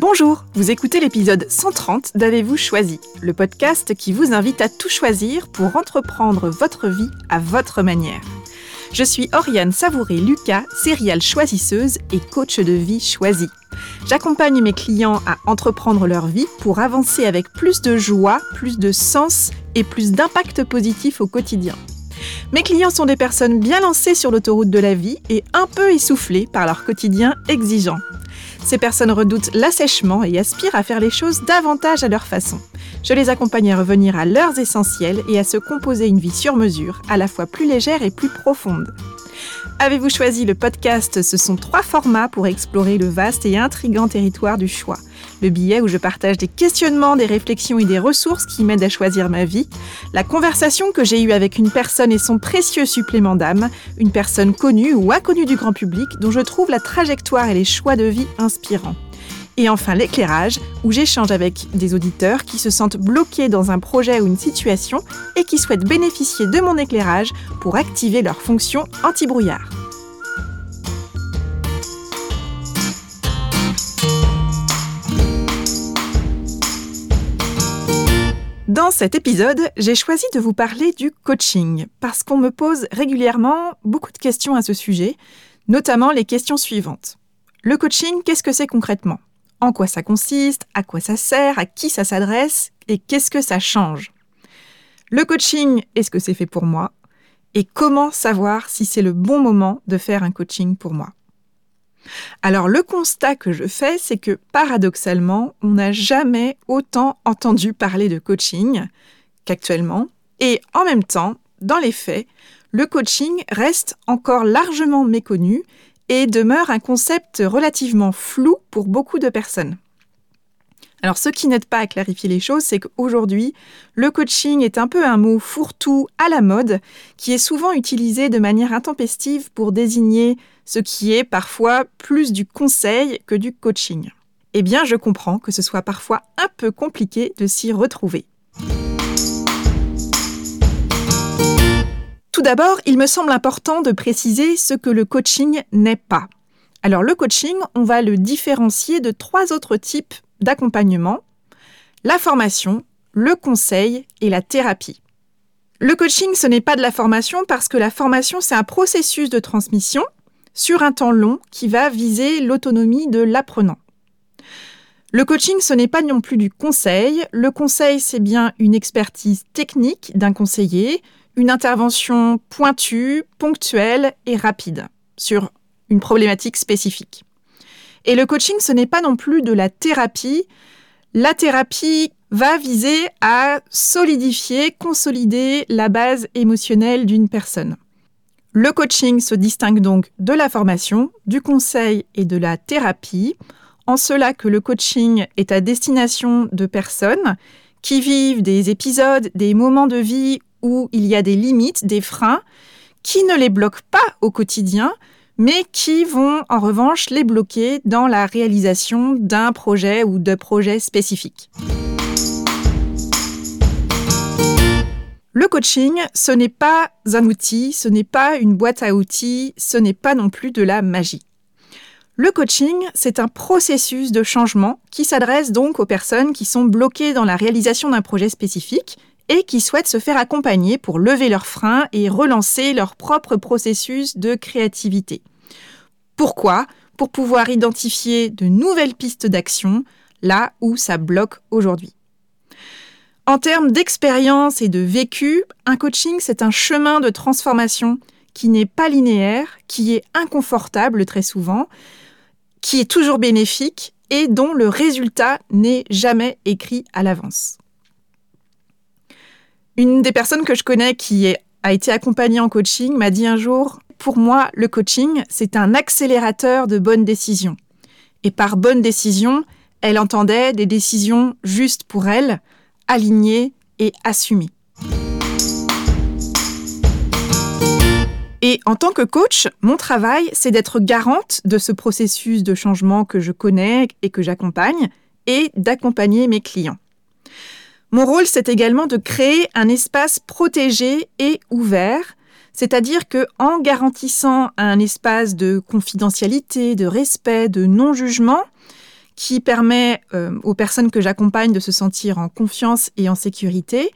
Bonjour, vous écoutez l'épisode 130 d'Avez-vous choisi, le podcast qui vous invite à tout choisir pour entreprendre votre vie à votre manière. Je suis Oriane Savouré-Lucas, céréale choisisseuse et coach de vie choisie. J'accompagne mes clients à entreprendre leur vie pour avancer avec plus de joie, plus de sens et plus d'impact positif au quotidien. Mes clients sont des personnes bien lancées sur l'autoroute de la vie et un peu essoufflées par leur quotidien exigeant. Ces personnes redoutent l'assèchement et aspirent à faire les choses davantage à leur façon. Je les accompagne à revenir à leurs essentiels et à se composer une vie sur mesure, à la fois plus légère et plus profonde. Avez-vous choisi le podcast Ce sont trois formats pour explorer le vaste et intrigant territoire du choix. Le billet où je partage des questionnements, des réflexions et des ressources qui m'aident à choisir ma vie. La conversation que j'ai eue avec une personne et son précieux supplément d'âme, une personne connue ou inconnue du grand public dont je trouve la trajectoire et les choix de vie inspirants. Et enfin l'éclairage, où j'échange avec des auditeurs qui se sentent bloqués dans un projet ou une situation et qui souhaitent bénéficier de mon éclairage pour activer leur fonction anti-brouillard. Dans cet épisode, j'ai choisi de vous parler du coaching parce qu'on me pose régulièrement beaucoup de questions à ce sujet, notamment les questions suivantes. Le coaching, qu'est-ce que c'est concrètement? En quoi ça consiste, à quoi ça sert, à qui ça s'adresse et qu'est-ce que ça change. Le coaching, est-ce que c'est fait pour moi Et comment savoir si c'est le bon moment de faire un coaching pour moi alors le constat que je fais, c'est que paradoxalement, on n'a jamais autant entendu parler de coaching qu'actuellement. Et en même temps, dans les faits, le coaching reste encore largement méconnu et demeure un concept relativement flou pour beaucoup de personnes. Alors ce qui n'aide pas à clarifier les choses, c'est qu'aujourd'hui, le coaching est un peu un mot fourre-tout à la mode, qui est souvent utilisé de manière intempestive pour désigner ce qui est parfois plus du conseil que du coaching. Eh bien, je comprends que ce soit parfois un peu compliqué de s'y retrouver. Tout d'abord, il me semble important de préciser ce que le coaching n'est pas. Alors le coaching, on va le différencier de trois autres types d'accompagnement, la formation, le conseil et la thérapie. Le coaching, ce n'est pas de la formation parce que la formation, c'est un processus de transmission sur un temps long qui va viser l'autonomie de l'apprenant. Le coaching, ce n'est pas non plus du conseil. Le conseil, c'est bien une expertise technique d'un conseiller, une intervention pointue, ponctuelle et rapide sur une problématique spécifique. Et le coaching, ce n'est pas non plus de la thérapie. La thérapie va viser à solidifier, consolider la base émotionnelle d'une personne. Le coaching se distingue donc de la formation, du conseil et de la thérapie, en cela que le coaching est à destination de personnes qui vivent des épisodes, des moments de vie où il y a des limites, des freins, qui ne les bloquent pas au quotidien, mais qui vont en revanche les bloquer dans la réalisation d'un projet ou de projets spécifiques. Le coaching, ce n'est pas un outil, ce n'est pas une boîte à outils, ce n'est pas non plus de la magie. Le coaching, c'est un processus de changement qui s'adresse donc aux personnes qui sont bloquées dans la réalisation d'un projet spécifique et qui souhaitent se faire accompagner pour lever leurs freins et relancer leur propre processus de créativité. Pourquoi? Pour pouvoir identifier de nouvelles pistes d'action là où ça bloque aujourd'hui. En termes d'expérience et de vécu, un coaching, c'est un chemin de transformation qui n'est pas linéaire, qui est inconfortable très souvent, qui est toujours bénéfique et dont le résultat n'est jamais écrit à l'avance. Une des personnes que je connais qui a été accompagnée en coaching m'a dit un jour, pour moi, le coaching, c'est un accélérateur de bonnes décisions. Et par bonnes décisions, elle entendait des décisions justes pour elle, alignées et assumées. Et en tant que coach, mon travail, c'est d'être garante de ce processus de changement que je connais et que j'accompagne, et d'accompagner mes clients. Mon rôle, c'est également de créer un espace protégé et ouvert, c'est-à-dire que en garantissant un espace de confidentialité, de respect, de non-jugement, qui permet euh, aux personnes que j'accompagne de se sentir en confiance et en sécurité,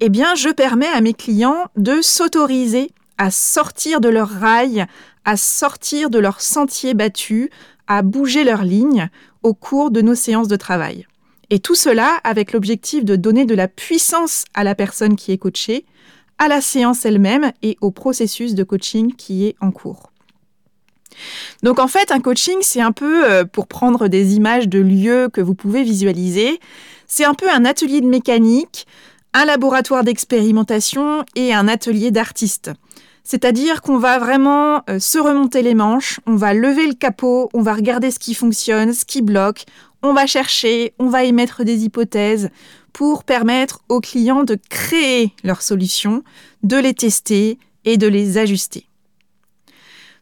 eh bien, je permets à mes clients de s'autoriser à sortir de leur rail, à sortir de leur sentier battu, à bouger leur ligne au cours de nos séances de travail. Et tout cela avec l'objectif de donner de la puissance à la personne qui est coachée, à la séance elle-même et au processus de coaching qui est en cours. Donc en fait, un coaching, c'est un peu, euh, pour prendre des images de lieux que vous pouvez visualiser, c'est un peu un atelier de mécanique, un laboratoire d'expérimentation et un atelier d'artiste. C'est-à-dire qu'on va vraiment euh, se remonter les manches, on va lever le capot, on va regarder ce qui fonctionne, ce qui bloque, on va chercher, on va émettre des hypothèses pour permettre aux clients de créer leurs solutions, de les tester et de les ajuster.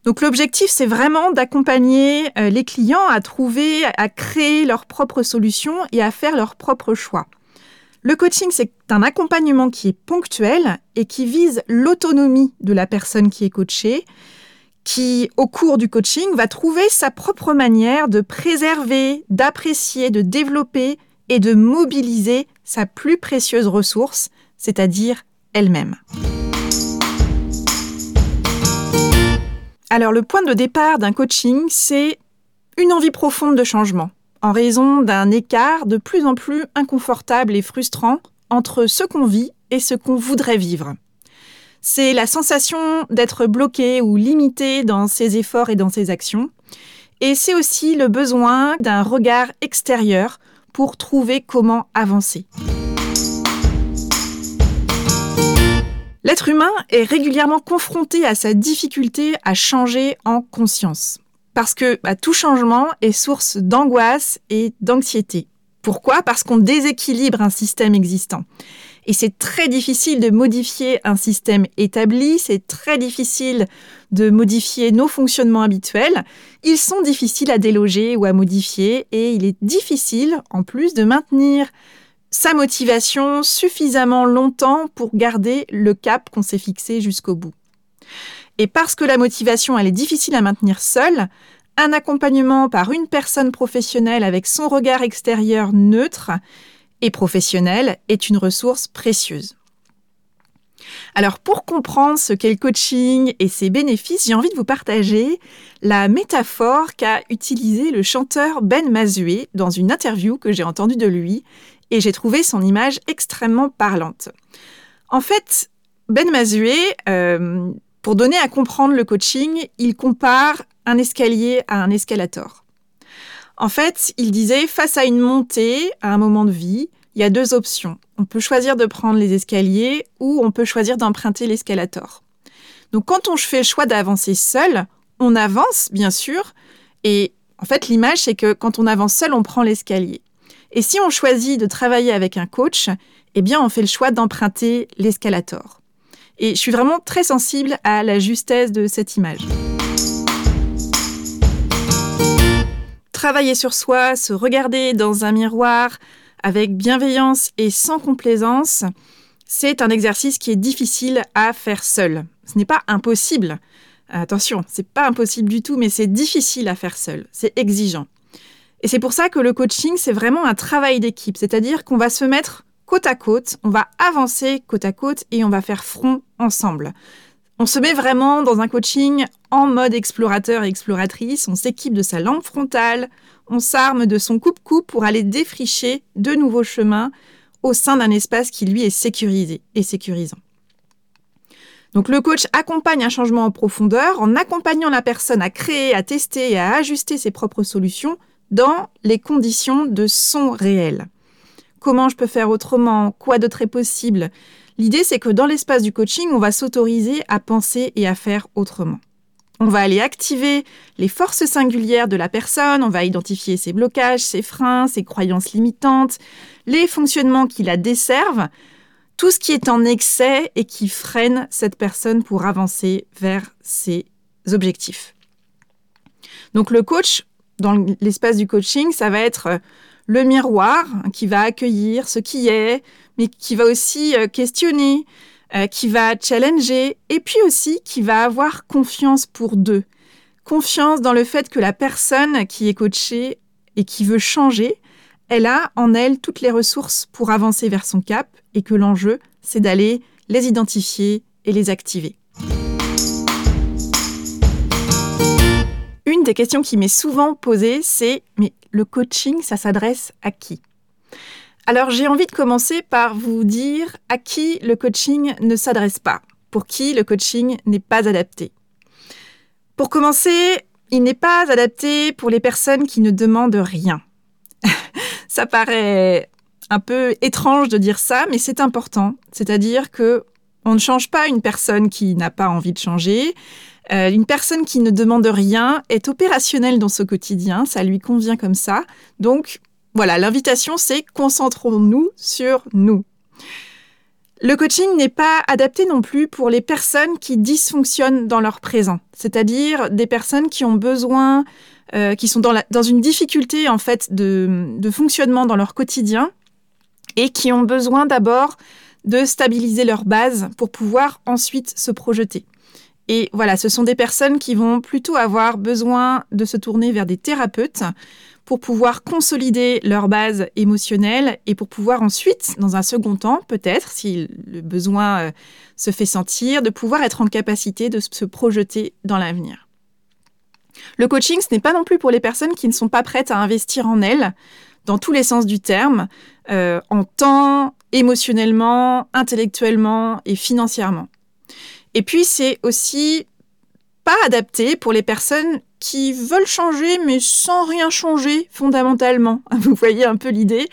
Donc l'objectif, c'est vraiment d'accompagner euh, les clients à trouver, à créer leurs propres solutions et à faire leurs propres choix. Le coaching, c'est un accompagnement qui est ponctuel et qui vise l'autonomie de la personne qui est coachée, qui, au cours du coaching, va trouver sa propre manière de préserver, d'apprécier, de développer et de mobiliser sa plus précieuse ressource, c'est-à-dire elle-même. Alors le point de départ d'un coaching, c'est une envie profonde de changement en raison d'un écart de plus en plus inconfortable et frustrant entre ce qu'on vit et ce qu'on voudrait vivre. C'est la sensation d'être bloqué ou limité dans ses efforts et dans ses actions. Et c'est aussi le besoin d'un regard extérieur pour trouver comment avancer. L'être humain est régulièrement confronté à sa difficulté à changer en conscience parce que bah, tout changement est source d'angoisse et d'anxiété. Pourquoi? Parce qu'on déséquilibre un système existant. Et c'est très difficile de modifier un système établi, c'est très difficile de modifier nos fonctionnements habituels. Ils sont difficiles à déloger ou à modifier et il est difficile en plus de maintenir sa motivation suffisamment longtemps pour garder le cap qu'on s'est fixé jusqu'au bout. Et parce que la motivation, elle est difficile à maintenir seule, un accompagnement par une personne professionnelle avec son regard extérieur neutre et professionnel est une ressource précieuse. Alors pour comprendre ce qu'est le coaching et ses bénéfices, j'ai envie de vous partager la métaphore qu'a utilisée le chanteur Ben Mazué dans une interview que j'ai entendue de lui et j'ai trouvé son image extrêmement parlante. En fait, Ben Mazué euh, pour donner à comprendre le coaching, il compare un escalier à un escalator. En fait, il disait, face à une montée, à un moment de vie, il y a deux options. On peut choisir de prendre les escaliers ou on peut choisir d'emprunter l'escalator. Donc quand on fait le choix d'avancer seul, on avance, bien sûr, et en fait, l'image, c'est que quand on avance seul, on prend l'escalier. Et si on choisit de travailler avec un coach, eh bien, on fait le choix d'emprunter l'escalator. Et je suis vraiment très sensible à la justesse de cette image. Travailler sur soi, se regarder dans un miroir avec bienveillance et sans complaisance, c'est un exercice qui est difficile à faire seul. Ce n'est pas impossible. Attention, c'est pas impossible du tout, mais c'est difficile à faire seul. C'est exigeant. Et c'est pour ça que le coaching, c'est vraiment un travail d'équipe. C'est-à-dire qu'on va se mettre côte à côte, on va avancer côte à côte et on va faire front ensemble. On se met vraiment dans un coaching en mode explorateur et exploratrice, on s'équipe de sa lampe frontale, on s'arme de son coupe-coupe pour aller défricher de nouveaux chemins au sein d'un espace qui lui est sécurisé et sécurisant. Donc le coach accompagne un changement en profondeur en accompagnant la personne à créer, à tester et à ajuster ses propres solutions dans les conditions de son réel comment je peux faire autrement, quoi d'autre est possible? L'idée, c'est que dans l'espace du coaching, on va s'autoriser à penser et à faire autrement. On va aller activer les forces singulières de la personne, on va identifier ses blocages, ses freins, ses croyances limitantes, les fonctionnements qui la desservent, tout ce qui est en excès et qui freine cette personne pour avancer vers ses objectifs. Donc le coach, dans l'espace du coaching, ça va être le miroir qui va accueillir ce qui est, mais qui va aussi euh, questionner, euh, qui va challenger, et puis aussi qui va avoir confiance pour deux. Confiance dans le fait que la personne qui est coachée et qui veut changer, elle a en elle toutes les ressources pour avancer vers son cap et que l'enjeu, c'est d'aller les identifier et les activer. Une des questions qui m'est souvent posée, c'est mais le coaching, ça s'adresse à qui? Alors j'ai envie de commencer par vous dire à qui le coaching ne s'adresse pas, pour qui le coaching n'est pas adapté. Pour commencer, il n'est pas adapté pour les personnes qui ne demandent rien. ça paraît un peu étrange de dire ça, mais c'est important. C'est-à-dire que on ne change pas une personne qui n'a pas envie de changer. Euh, une personne qui ne demande rien est opérationnelle dans ce quotidien, ça lui convient comme ça. Donc voilà, l'invitation c'est concentrons-nous sur nous. Le coaching n'est pas adapté non plus pour les personnes qui dysfonctionnent dans leur présent, c'est-à-dire des personnes qui ont besoin, euh, qui sont dans, une difficulté en fait de, fonctionnement dans leur quotidien et qui ont besoin d'abord de stabiliser leur base pour pouvoir ensuite se projeter. Et voilà, ce sont des personnes qui vont plutôt avoir besoin de se tourner vers des thérapeutes pour pouvoir consolider leur base émotionnelle et pour pouvoir ensuite, dans un second temps, peut-être, si le besoin euh, se fait sentir, de pouvoir être en capacité de se projeter dans l'avenir. Le coaching, ce n'est pas non plus pour les personnes qui ne sont pas prêtes à investir en elles, dans tous les sens du terme, euh, en temps, émotionnellement, intellectuellement et financièrement. Et puis, c'est aussi pas adapté pour les personnes qui veulent changer mais sans rien changer fondamentalement. Vous voyez un peu l'idée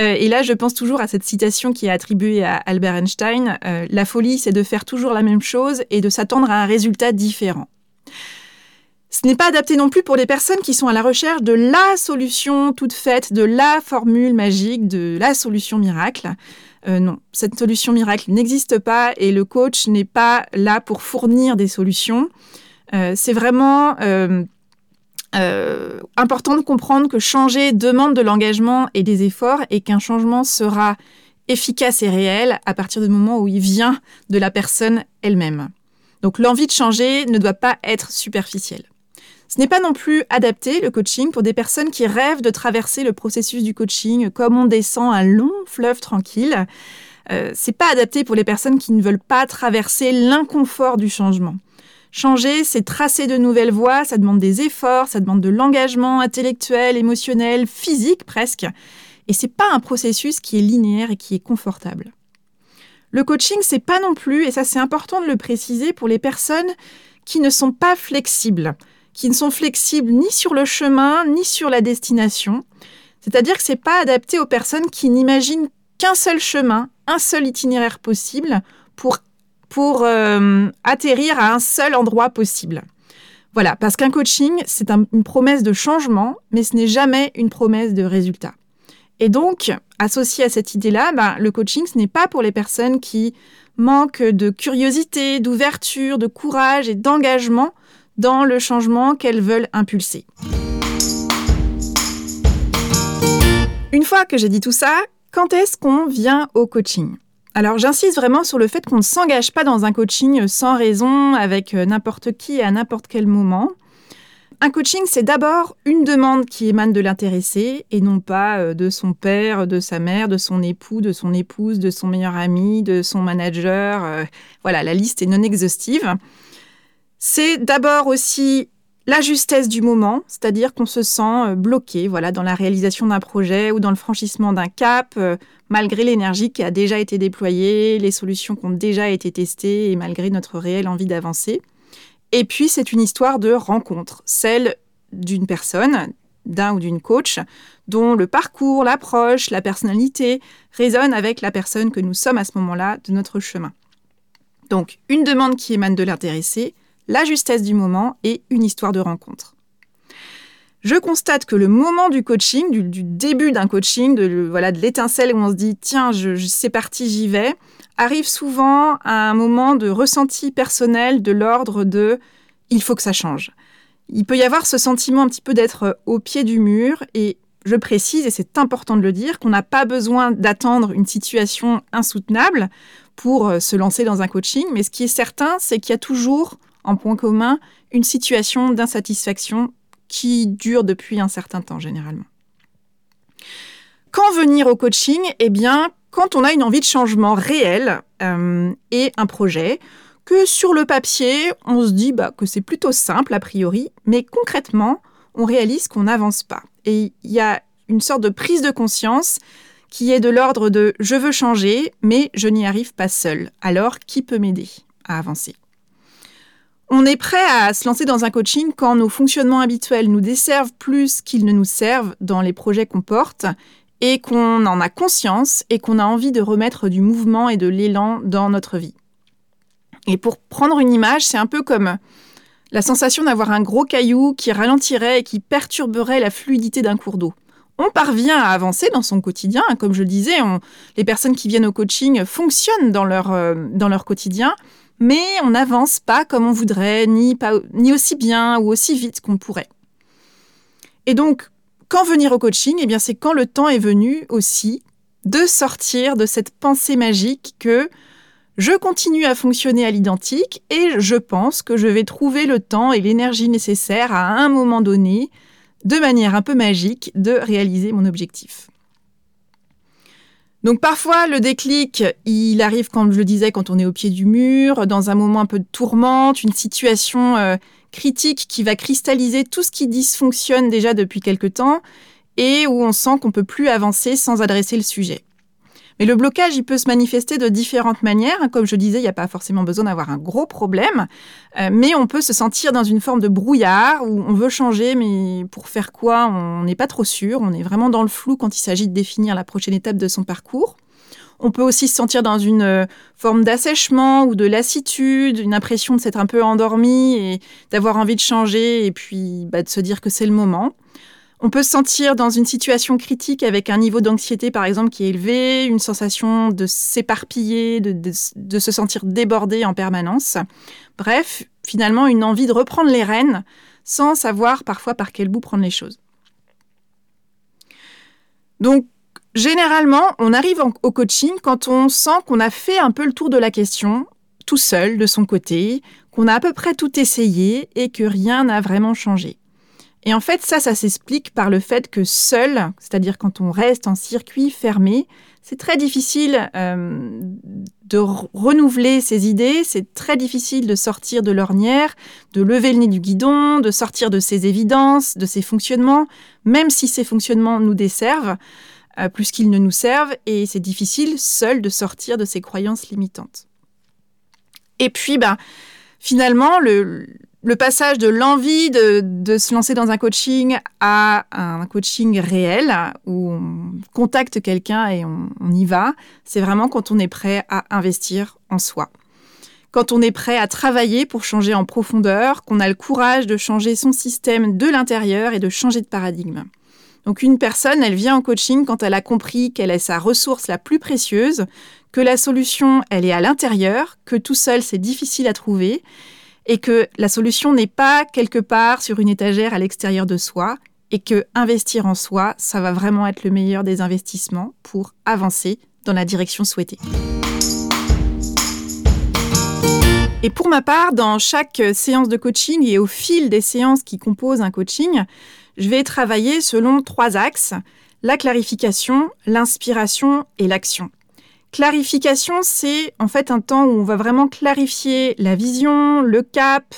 euh, et là, je pense toujours à cette citation qui est attribuée à Albert Einstein. Euh, la folie, c'est de faire toujours la même chose et de s'attendre à un résultat différent. Ce n'est pas adapté non plus pour les personnes qui sont à la recherche de la solution toute faite, de la formule magique, de la solution miracle. Euh, non, cette solution miracle n'existe pas et le coach n'est pas là pour fournir des solutions. Euh, c'est vraiment euh, important de comprendre que changer demande de l'engagement et des efforts et qu'un changement sera efficace et réel à partir du moment où il vient de la personne elle-même. Donc l'envie de changer ne doit pas être superficielle. Ce n'est pas non plus adapté, le coaching, pour des personnes qui rêvent de traverser le processus du coaching comme on descend un long fleuve tranquille. Euh, c'est pas adapté pour les personnes qui ne veulent pas traverser l'inconfort du changement. Changer, c'est tracer de nouvelles voies, ça demande des efforts, ça demande de l'engagement intellectuel, émotionnel, physique presque. Et c'est pas un processus qui est linéaire et qui est confortable. Le coaching, c'est pas non plus, et ça c'est important de le préciser, pour les personnes qui ne sont pas flexibles, qui ne sont flexibles ni sur le chemin ni sur la destination. C'est-à-dire que c'est pas adapté aux personnes qui n'imaginent qu'un seul chemin, un seul itinéraire possible pour pour euh, atterrir à un seul endroit possible. Voilà, parce qu'un coaching, c'est une promesse de changement, mais ce n'est jamais une promesse de résultat. Et donc, associé à cette idée-là, ben, le coaching, ce n'est pas pour les personnes qui manquent de curiosité, d'ouverture, de courage et d'engagement dans le changement qu'elles veulent impulser. Une fois que j'ai dit tout ça, quand est-ce qu'on vient au coaching? Alors j'insiste vraiment sur le fait qu'on ne s'engage pas dans un coaching sans raison, avec euh, n'importe qui à n'importe quel moment. Un coaching, c'est d'abord une demande qui émane de l'intéressé et non pas euh, de son père, de sa mère, de son époux, de son épouse, de son meilleur ami, de son manager. Euh, voilà, la liste est non exhaustive. C'est d'abord aussi la justesse du moment, c'est-à-dire qu'on se sent euh, bloqué voilà, dans la réalisation d'un projet ou dans le franchissement d'un cap, euh, malgré l'énergie qui a déjà été déployée, les solutions qui ont déjà été testées et malgré notre réelle envie d'avancer. Et puis, c'est une histoire de rencontre, celle d'une personne, d'un ou d'une coach, dont le parcours, l'approche, la personnalité résonnent avec la personne que nous sommes à ce moment-là de notre chemin. Donc, une demande qui émane de l'intéressé, la justesse du moment et une histoire de rencontre. Je constate que le moment du coaching, du, début d'un coaching, de, voilà, de l'étincelle où on se dit tiens, c'est parti, j'y vais, arrive souvent à un moment de ressenti personnel de l'ordre de il faut que ça change. Il peut y avoir ce sentiment un petit peu d'être au pied du mur et je précise, et c'est important de le dire, qu'on n'a pas besoin d'attendre une situation insoutenable pour euh, se lancer dans un coaching, mais ce qui est certain, c'est qu'il y a toujours en point commun une situation d'insatisfaction qui dure depuis un certain temps généralement. quand venir au coaching Eh bien, quand on a une envie de changement réel euh, et un projet, que sur le papier, on se dit bah, que c'est plutôt simple a priori, mais concrètement, on réalise qu'on n'avance pas. Et il y a une sorte de prise de conscience qui est de l'ordre de je veux changer, mais je n'y arrive pas seul. Alors, qui peut m'aider à avancer? On est prêt à se lancer dans un coaching quand nos fonctionnements habituels nous desservent plus qu'ils ne nous servent dans les projets qu'on porte et qu'on en a conscience et qu'on a envie de remettre du mouvement et de l'élan dans notre vie. Et pour prendre une image, c'est un peu comme la sensation d'avoir un gros caillou qui ralentirait et qui perturberait la fluidité d'un cours d'eau. On parvient à avancer dans son quotidien, comme je le disais, les personnes qui viennent au coaching fonctionnent dans leur, euh, dans leur quotidien, mais on n'avance pas comme on voudrait, ni, aussi bien ou aussi vite qu'on pourrait. Et donc, quand venir au coaching Eh bien, c'est quand le temps est venu aussi de sortir de cette pensée magique que je continue à fonctionner à l'identique et je pense que je vais trouver le temps et l'énergie nécessaire à un moment donné, de manière un peu magique, de réaliser mon objectif. Donc parfois, le déclic, il arrive, comme je le disais, quand on est au pied du mur, dans un moment un peu de tourmente, une situation euh, critique qui va cristalliser tout ce qui dysfonctionne déjà depuis quelque temps et où on sent qu'on peut plus avancer sans adresser le sujet. Mais le blocage, il peut se manifester de différentes manières. Comme je disais, il n'y a pas forcément besoin d'avoir un gros problème, euh, mais on peut se sentir dans une forme de brouillard où on veut changer, mais pour faire quoi On n'est pas trop sûr. On est vraiment dans le flou quand il s'agit de définir la prochaine étape de son parcours. On peut aussi se sentir dans une euh, forme d'assèchement ou de lassitude, une impression de s'être un peu endormi et d'avoir envie de changer et puis bah, de se dire que c'est le moment. On peut se sentir dans une situation critique avec un niveau d'anxiété, par exemple, qui est élevé, une sensation de s'éparpiller, de, se sentir débordé en permanence. Bref, finalement, une envie de reprendre les rênes sans savoir parfois par quel bout prendre les choses. Donc, généralement, on arrive au coaching quand on sent qu'on a fait un peu le tour de la question, tout seul, de son côté, qu'on a à peu près tout essayé et que rien n'a vraiment changé. Et en fait, ça, ça s'explique par le fait que seul, c'est-à-dire quand on reste en circuit fermé, c'est très difficile euh, de renouveler ses idées, c'est très difficile de sortir de l'ornière, de lever le nez du guidon, de sortir de ses évidences, de ses fonctionnements, même si ces fonctionnements nous desservent, euh, plus qu'ils ne nous servent, et c'est difficile seul de sortir de ses croyances limitantes. Et puis, ben, finalement, le, le passage de l'envie de, se lancer dans un coaching à un coaching réel où on contacte quelqu'un et on, y va, c'est vraiment quand on est prêt à investir en soi. Quand on est prêt à travailler pour changer en profondeur, qu'on a le courage de changer son système de l'intérieur et de changer de paradigme. Donc une personne, elle vient en coaching quand elle a compris qu'elle est sa ressource la plus précieuse, que la solution, elle est à l'intérieur, que tout seul, c'est difficile à trouver et que la solution n'est pas quelque part sur une étagère à l'extérieur de soi et que investir en soi, ça va vraiment être le meilleur des investissements pour avancer dans la direction souhaitée. Et pour ma part, dans chaque séance de coaching et au fil des séances qui composent un coaching, je vais travailler selon trois axes, la clarification, l'inspiration et l'action. Clarification, c'est en fait un temps où on va vraiment clarifier la vision, le cap,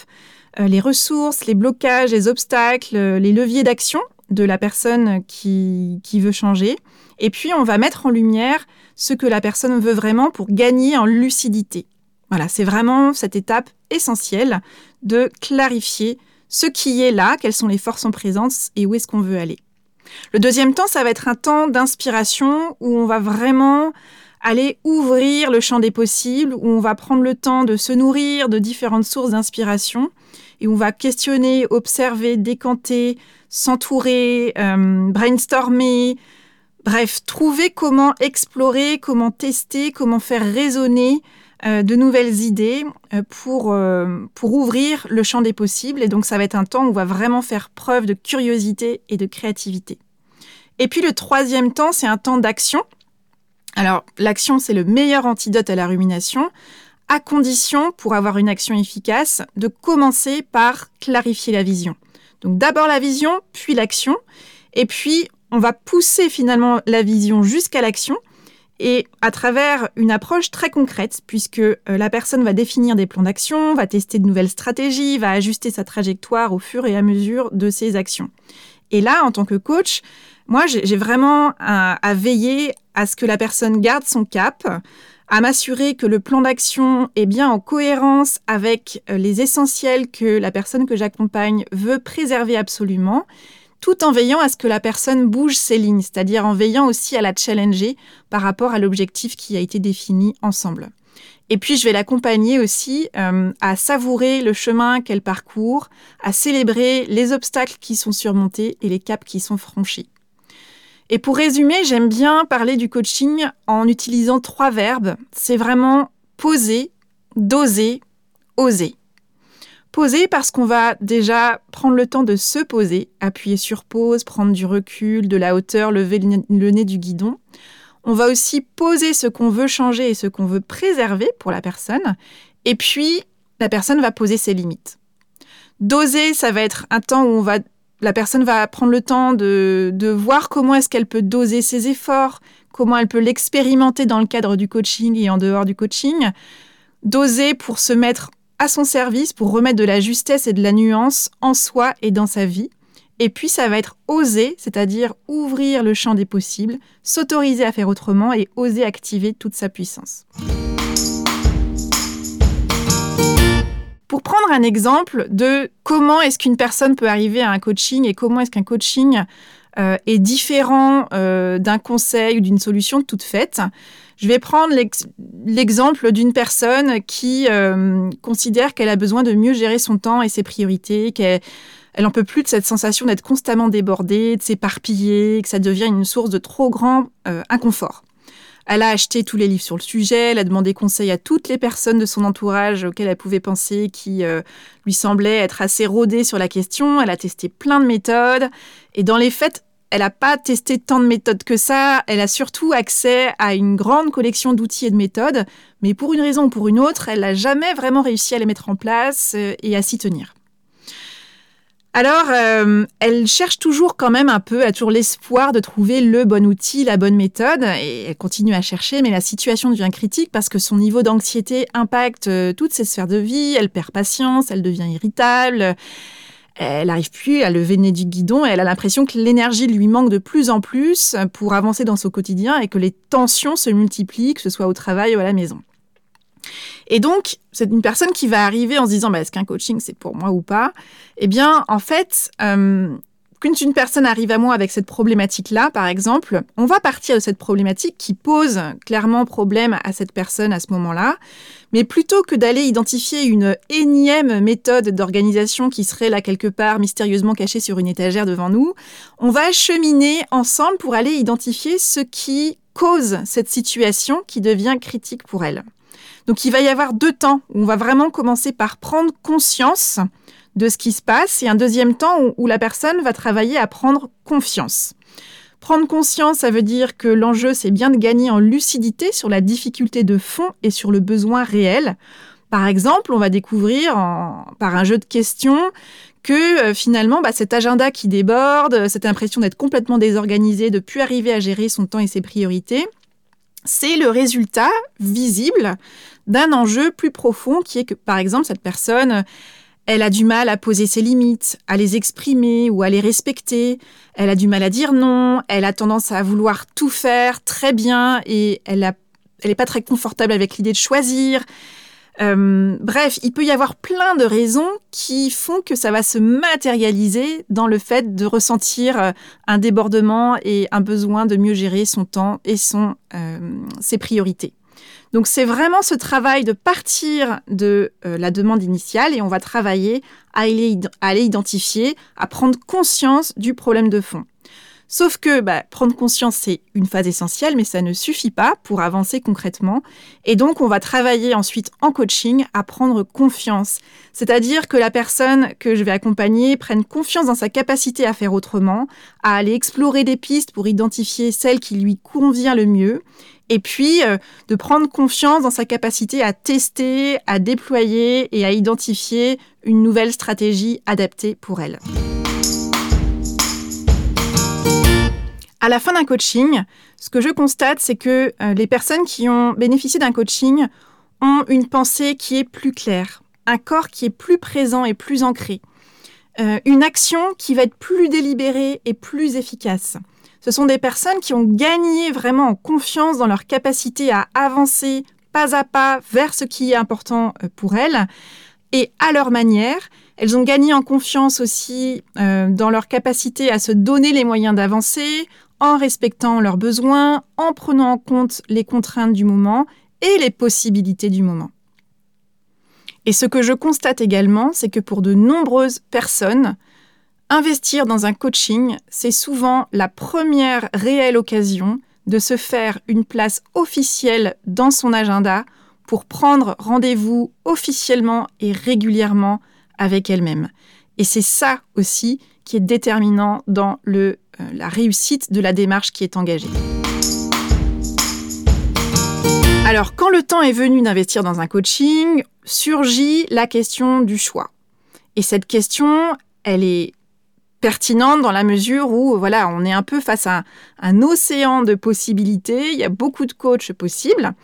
euh, les ressources, les blocages, les obstacles, euh, les leviers d'action de la personne qui, qui veut changer. Et puis, on va mettre en lumière ce que la personne veut vraiment pour gagner en lucidité. Voilà, c'est vraiment cette étape essentielle de clarifier ce qui est là, quelles sont les forces en présence et où est-ce qu'on veut aller. Le deuxième temps, ça va être un temps d'inspiration où on va vraiment aller ouvrir le champ des possibles, où on va prendre le temps de se nourrir de différentes sources d'inspiration, et on va questionner, observer, décanter, s'entourer, euh, brainstormer, bref, trouver comment explorer, comment tester, comment faire résonner euh, de nouvelles idées euh, pour, pour ouvrir le champ des possibles. Et donc ça va être un temps où on va vraiment faire preuve de curiosité et de créativité. Et puis le troisième temps, c'est un temps d'action alors, l'action, c'est le meilleur antidote à la rumination, à condition, pour avoir une action efficace, de commencer par clarifier la vision. Donc d'abord la vision, puis l'action. Et puis, on va pousser finalement la vision jusqu'à l'action et à travers une approche très concrète, puisque euh, la personne va définir des plans d'action, va tester de nouvelles stratégies, va ajuster sa trajectoire au fur et à mesure de ses actions. Et là, en tant que coach, moi, j'ai vraiment à, veiller à ce que la personne garde son cap, à m'assurer que le plan d'action est bien en cohérence avec euh, les essentiels que la personne que j'accompagne veut préserver absolument, tout en veillant à ce que la personne bouge ses lignes, c'est-à-dire en veillant aussi à la challenger par rapport à l'objectif qui a été défini ensemble. Et puis, je vais l'accompagner aussi euh, à savourer le chemin qu'elle parcourt, à célébrer les obstacles qui sont surmontés et les caps qui sont franchis. Et pour résumer, j'aime bien parler du coaching en utilisant trois verbes. C'est vraiment poser, doser, oser. Poser parce qu'on va déjà prendre le temps de se poser, appuyer sur pause, prendre du recul, de la hauteur, lever le nez du guidon. On va aussi poser ce qu'on veut changer et ce qu'on veut préserver pour la personne. Et puis, la personne va poser ses limites. Doser, ça va être un temps où on va, la personne va prendre le temps de, de voir comment est-ce qu'elle peut doser ses efforts, comment elle peut l'expérimenter dans le cadre du coaching et en dehors du coaching. Doser pour se mettre à son service, pour remettre de la justesse et de la nuance en soi et dans sa vie. Et puis ça va être oser, c'est-à-dire ouvrir le champ des possibles, s'autoriser à faire autrement et oser activer toute sa puissance. Pour prendre un exemple de comment est-ce qu'une personne peut arriver à un coaching et comment est-ce qu'un coaching euh, est différent euh, d'un conseil ou d'une solution toute faite, je vais prendre l'exemple d'une personne qui euh, considère qu'elle a besoin de mieux gérer son temps et ses priorités, qu'elle elle en peut plus de cette sensation d'être constamment débordée, de s'éparpiller, que ça devient une source de trop grand inconfort. Elle a acheté tous les livres sur le sujet, elle a demandé conseil à toutes les personnes de son entourage auxquelles elle pouvait penser, qui euh, lui semblaient être assez rodées sur la question. Elle a testé plein de méthodes. Et dans les faits, elle n'a pas testé tant de méthodes que ça. Elle a surtout accès à une grande collection d'outils et de méthodes. Mais pour une raison ou pour une autre, elle n'a jamais vraiment réussi à les mettre en place euh, et à s'y tenir. Alors, euh, elle cherche toujours quand même un peu, elle a toujours l'espoir de trouver le bon outil, la bonne méthode, et elle continue à chercher, mais la situation devient critique parce que son niveau d'anxiété impacte euh, toutes ses sphères de vie, elle perd patience, elle devient irritable, elle n'arrive plus à lever le nez du guidon, et elle a l'impression que l'énergie lui manque de plus en plus pour avancer dans son quotidien et que les tensions se multiplient, que ce soit au travail ou à la maison. Et donc, c'est une personne qui va arriver en se disant, bah, est-ce qu'un coaching, c'est pour moi ou pas? Eh bien, en fait, euh, quand une personne arrive à moi avec cette problématique-là, par exemple, on va partir de cette problématique qui pose clairement problème à cette personne à ce moment-là. Mais plutôt que d'aller identifier une énième méthode d'organisation qui serait là quelque part mystérieusement cachée sur une étagère devant nous, on va cheminer ensemble pour aller identifier ce qui cause cette situation qui devient critique pour elle. Donc il va y avoir deux temps où on va vraiment commencer par prendre conscience de ce qui se passe et un deuxième temps où, la personne va travailler à prendre confiance. Prendre conscience, ça veut dire que l'enjeu, c'est bien de gagner en lucidité sur la difficulté de fond et sur le besoin réel. Par exemple, on va découvrir par un jeu de questions que euh, finalement, bah, cet agenda qui déborde, cette impression d'être complètement désorganisé, de plus arriver à gérer son temps et ses priorités, c'est le résultat visible d'un enjeu plus profond qui est que, par exemple, cette personne, elle a du mal à poser ses limites, à les exprimer ou à les respecter. Elle a du mal à dire non. Elle a tendance à vouloir tout faire très bien et elle n'est pas très confortable avec l'idée de choisir. Euh, bref, il peut y avoir plein de raisons qui font que ça va se matérialiser dans le fait de ressentir euh, un débordement et un besoin de mieux gérer son temps et son, euh, ses priorités. Donc c'est vraiment ce travail de partir de euh, la demande initiale et on va travailler à aller, identifier, à prendre conscience du problème de fond. Sauf que bah, prendre conscience, c'est une phase essentielle, mais ça ne suffit pas pour avancer concrètement. Et donc, on va travailler ensuite en coaching à prendre confiance. C'est-à-dire que la personne que je vais accompagner prenne confiance dans sa capacité à faire autrement, à aller explorer des pistes pour identifier celle qui lui convient le mieux et puis euh, de prendre confiance dans sa capacité à tester, à déployer et à identifier une nouvelle stratégie adaptée pour elle. À la fin d'un coaching, ce que je constate, c'est que euh, les personnes qui ont bénéficié d'un coaching ont une pensée qui est plus claire, un corps qui est plus présent et plus ancré, euh, une action qui va être plus délibérée et plus efficace. Ce sont des personnes qui ont gagné vraiment en confiance dans leur capacité à avancer pas à pas vers ce qui est important euh, pour elles et à leur manière. Elles ont gagné en confiance aussi dans leur capacité à se donner les moyens d'avancer en respectant leurs besoins, en prenant en compte les contraintes du moment et les possibilités du moment. Et ce que je constate également, c'est que pour de nombreuses personnes, investir dans un coaching, c'est souvent la première réelle occasion de se faire une place officielle dans son agenda pour prendre rendez-vous officiellement et régulièrement avec elle-même. Et c'est ça aussi qui est déterminant dans le, la réussite de la démarche qui est engagée. Alors, quand le temps est venu d'investir dans un coaching, surgit la question du choix. Et cette question, elle est pertinente dans la mesure où voilà, on est un peu face à un, océan de possibilités, il y a beaucoup de coachs possibles,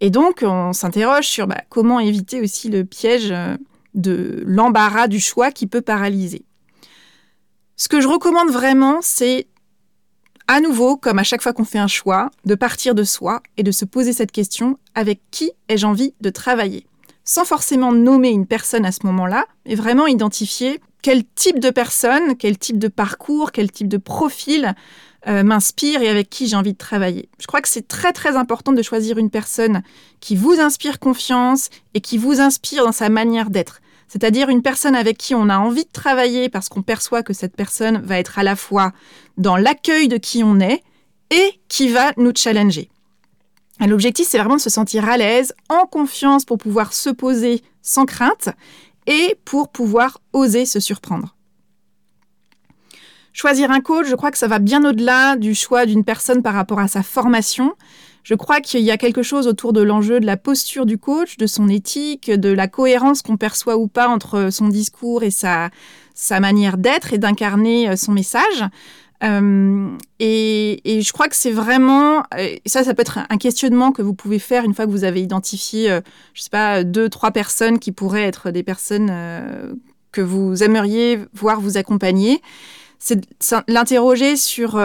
et donc on s'interroge sur bah, comment éviter aussi le piège euh, de l'embarras du choix qui peut paralyser. Ce que je recommande vraiment, c'est à nouveau, comme à chaque fois qu'on fait un choix, de partir de soi et de se poser cette question avec qui ai-je envie de travailler? Sans forcément nommer une personne à ce moment-là, mais vraiment identifier quel type de personne, quel type de parcours, quel type de profil euh, m'inspire et avec qui j'ai envie de travailler. Je crois que c'est très très important de choisir une personne qui vous inspire confiance et qui vous inspire dans sa manière d'être c'est-à-dire une personne avec qui on a envie de travailler parce qu'on perçoit que cette personne va être à la fois dans l'accueil de qui on est et qui va nous challenger. L'objectif, c'est vraiment de se sentir à l'aise, en confiance pour pouvoir se poser sans crainte et pour pouvoir oser se surprendre. Choisir un coach, je crois que ça va bien au-delà du choix d'une personne par rapport à sa formation. Je crois qu'il y a quelque chose autour de l'enjeu de la posture du coach, de son éthique, de la cohérence qu'on perçoit ou pas entre son discours et sa, manière d'être et d'incarner euh, son message. Euh, et, je crois que c'est vraiment, ça, ça peut être un questionnement que vous pouvez faire une fois que vous avez identifié, euh, je sais pas, deux, trois personnes qui pourraient être des personnes que vous aimeriez voir vous accompagner. C'est l'interroger sur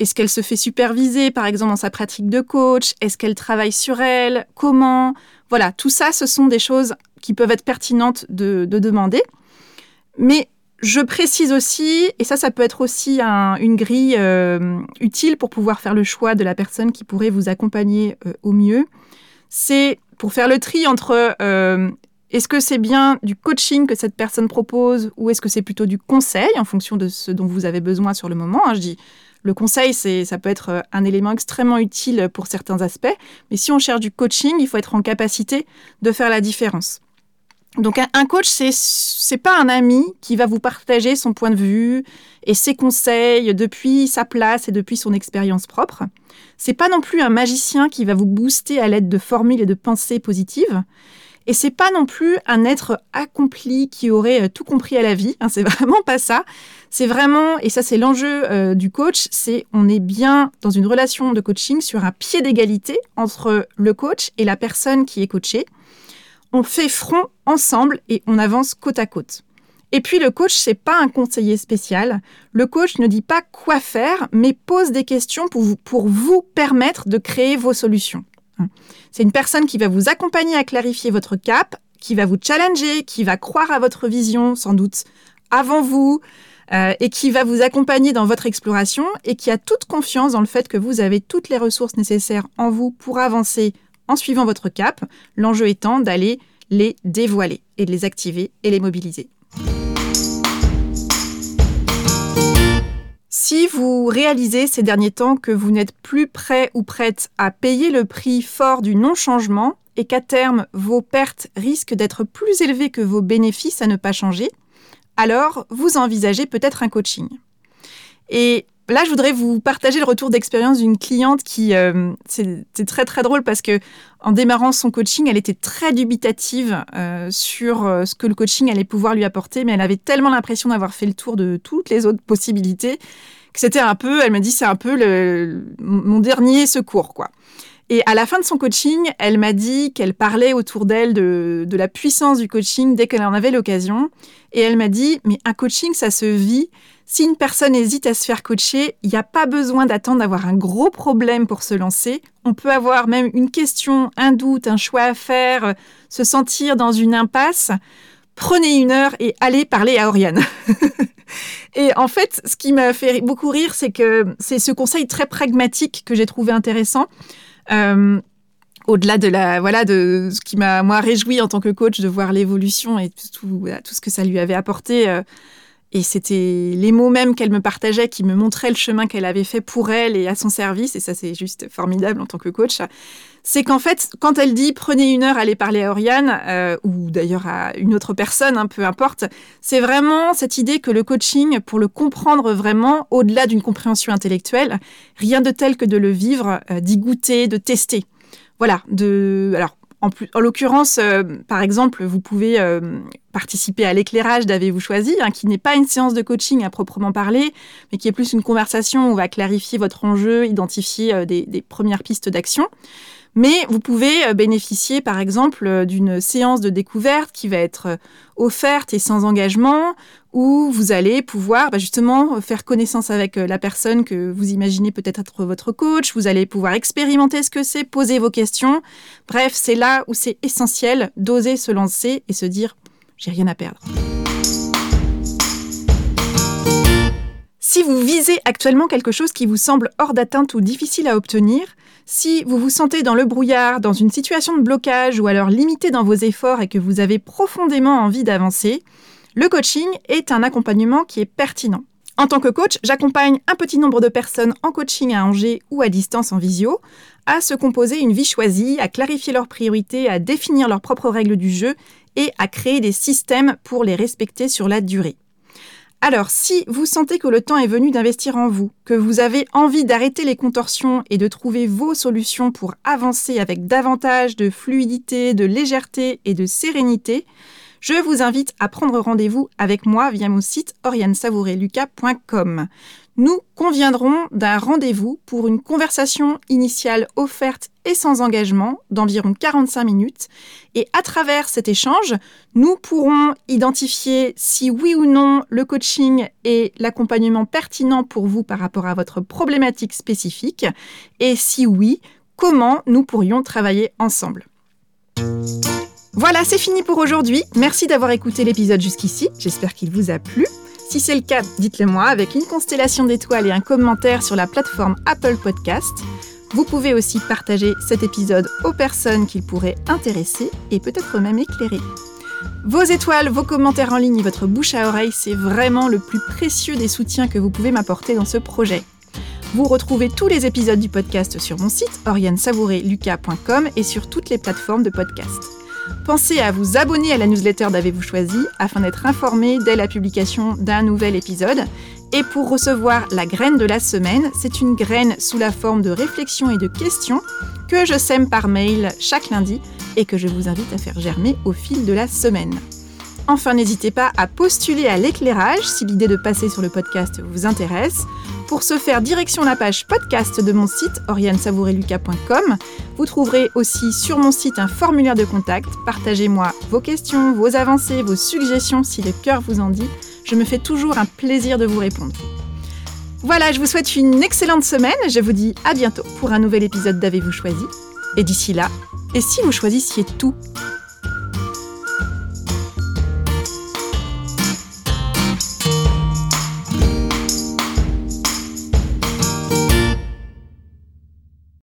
est-ce qu'elle se fait superviser, par exemple, dans sa pratique de coach? Est-ce qu'elle travaille sur elle? Comment? Voilà, tout ça, ce sont des choses qui peuvent être pertinentes de, demander. Mais je précise aussi, et ça, ça peut être aussi une grille euh, utile pour pouvoir faire le choix de la personne qui pourrait vous accompagner euh, au mieux. C'est pour faire le tri entre euh, est-ce que c'est bien du coaching que cette personne propose ou est-ce que c'est plutôt du conseil en fonction de ce dont vous avez besoin sur le moment. Hein, je dis le conseil, c'est, ça peut être euh, un élément extrêmement utile pour certains aspects, mais si on cherche du coaching, il faut être en capacité de faire la différence. Donc un, coach, c'est c'est pas un ami qui va vous partager son point de vue et ses conseils depuis sa place et depuis son expérience propre. C'est pas non plus un magicien qui va vous booster à l'aide de formules et de pensées positives. Et c'est pas non plus un être accompli qui aurait euh, tout compris à la vie. Hein, c'est vraiment pas ça. C'est vraiment, et ça c'est l'enjeu euh, du coach, c'est on est bien dans une relation de coaching sur un pied d'égalité entre le coach et la personne qui est coachée. On fait front ensemble et on avance côte à côte. Et puis le coach, c'est pas un conseiller spécial. Le coach ne dit pas quoi faire, mais pose des questions pour vous, pour vous permettre de créer vos solutions. C'est une personne qui va vous accompagner à clarifier votre cap, qui va vous challenger, qui va croire à votre vision sans doute avant vous, euh, et qui va vous accompagner dans votre exploration et qui a toute confiance dans le fait que vous avez toutes les ressources nécessaires en vous pour avancer en suivant votre cap, l'enjeu étant d'aller les dévoiler et de les activer et les mobiliser. Si vous réalisez ces derniers temps que vous n'êtes plus prêt ou prête à payer le prix fort du non-changement et qu'à terme vos pertes risquent d'être plus élevées que vos bénéfices à ne pas changer, alors vous envisagez peut-être un coaching. Et là, je voudrais vous partager le retour d'expérience d'une cliente qui, euh, c'est très très drôle parce que en démarrant son coaching, elle était très dubitative euh, sur euh, ce que le coaching allait pouvoir lui apporter, mais elle avait tellement l'impression d'avoir fait le tour de toutes les autres possibilités que c'était un peu, elle me dit, c'est un peu mon dernier secours, quoi. Et à la fin de son coaching, elle m'a dit qu'elle parlait autour d'elle de, de, la puissance du coaching dès qu'elle en avait l'occasion. Et elle m'a dit, mais un coaching, ça se vit. Si une personne hésite à se faire coacher, il n'y a pas besoin d'attendre d'avoir un gros problème pour se lancer. On peut avoir même une question, un doute, un choix à faire, se sentir dans une impasse. Prenez une heure et allez parler à Oriane. et en fait, ce qui m'a fait beaucoup rire, c'est que c'est ce conseil très pragmatique que j'ai trouvé intéressant. Euh, au-delà de la voilà de ce qui m'a moi réjoui en tant que coach de voir l'évolution et tout, tout, ce que ça lui avait apporté euh, et c'était les mots même qu'elle me partageait qui me montraient le chemin qu'elle avait fait pour elle et à son service et ça c'est juste formidable en tant que coach c'est qu'en fait quand elle dit prenez une heure allez parler à Oriane euh, ou d'ailleurs à une autre personne hein, peu importe c'est vraiment cette idée que le coaching pour le comprendre vraiment au-delà d'une compréhension intellectuelle rien de tel que de le vivre d'y goûter de tester. Voilà, de alors en, l'occurrence, euh, par exemple, vous pouvez euh, participer à l'éclairage d'Avez-vous choisi, hein, qui n'est pas une séance de coaching à proprement parler, mais qui est plus une conversation où on va clarifier votre enjeu, identifier euh, des, premières pistes d'action. Mais vous pouvez euh, bénéficier, par exemple, euh, d'une séance de découverte qui va être euh, offerte et sans engagement, où vous allez pouvoir bah, justement faire connaissance avec la personne que vous imaginez peut-être être votre coach. Vous allez pouvoir expérimenter ce que c'est, poser vos questions. Bref, c'est là où c'est essentiel d'oser se lancer et se dire j'ai rien à perdre. Si vous visez actuellement quelque chose qui vous semble hors d'atteinte ou difficile à obtenir, si vous vous sentez dans le brouillard, dans une situation de blocage ou alors limité dans vos efforts et que vous avez profondément envie d'avancer, le coaching est un accompagnement qui est pertinent. En tant que coach, j'accompagne un petit nombre de personnes en coaching à Angers ou à distance en visio à se composer une vie choisie, à clarifier leurs priorités, à définir leurs propres règles du jeu et à créer des systèmes pour les respecter sur la durée. Alors, si vous sentez que le temps est venu d'investir en vous, que vous avez envie d'arrêter les contorsions et de trouver vos solutions pour avancer avec davantage de fluidité, de légèreté et de sérénité, je vous invite à prendre rendez-vous avec moi via mon site oriansavoureluca.com nous conviendrons d'un rendez-vous pour une conversation initiale offerte et sans engagement d'environ 45 minutes. Et à travers cet échange, nous pourrons identifier si oui ou non le coaching est l'accompagnement pertinent pour vous par rapport à votre problématique spécifique. Et si oui, comment nous pourrions travailler ensemble. Voilà, c'est fini pour aujourd'hui. Merci d'avoir écouté l'épisode jusqu'ici. J'espère qu'il vous a plu. Si c'est le cas, dites-le moi avec une constellation d'étoiles et un commentaire sur la plateforme Apple Podcast. Vous pouvez aussi partager cet épisode aux personnes qu'il pourrait intéresser et peut-être même éclairer. Vos étoiles, vos commentaires en ligne et votre bouche à oreille, c'est vraiment le plus précieux des soutiens que vous pouvez m'apporter dans ce projet. Vous retrouvez tous les épisodes du podcast sur mon site oriane-savourer-lucas.com et sur toutes les plateformes de podcast. Pensez à vous abonner à la newsletter d'Avez-vous choisi afin d'être informé dès la publication d'un nouvel épisode. Et pour recevoir la graine de la semaine, c'est une graine sous la forme de réflexions et de questions que je sème par mail chaque lundi et que je vous invite à faire germer au fil de la semaine. Enfin, n'hésitez pas à postuler à l'éclairage si l'idée de passer sur le podcast vous intéresse. Pour ce faire, direction la page podcast de mon site oriansavoureluca.com. Vous trouverez aussi sur mon site un formulaire de contact. Partagez-moi vos questions, vos avancées, vos suggestions si le cœur vous en dit. Je me fais toujours un plaisir de vous répondre. Voilà, je vous souhaite une excellente semaine. Je vous dis à bientôt pour un nouvel épisode d'Avez-vous choisi? Et d'ici là, et si vous choisissiez tout?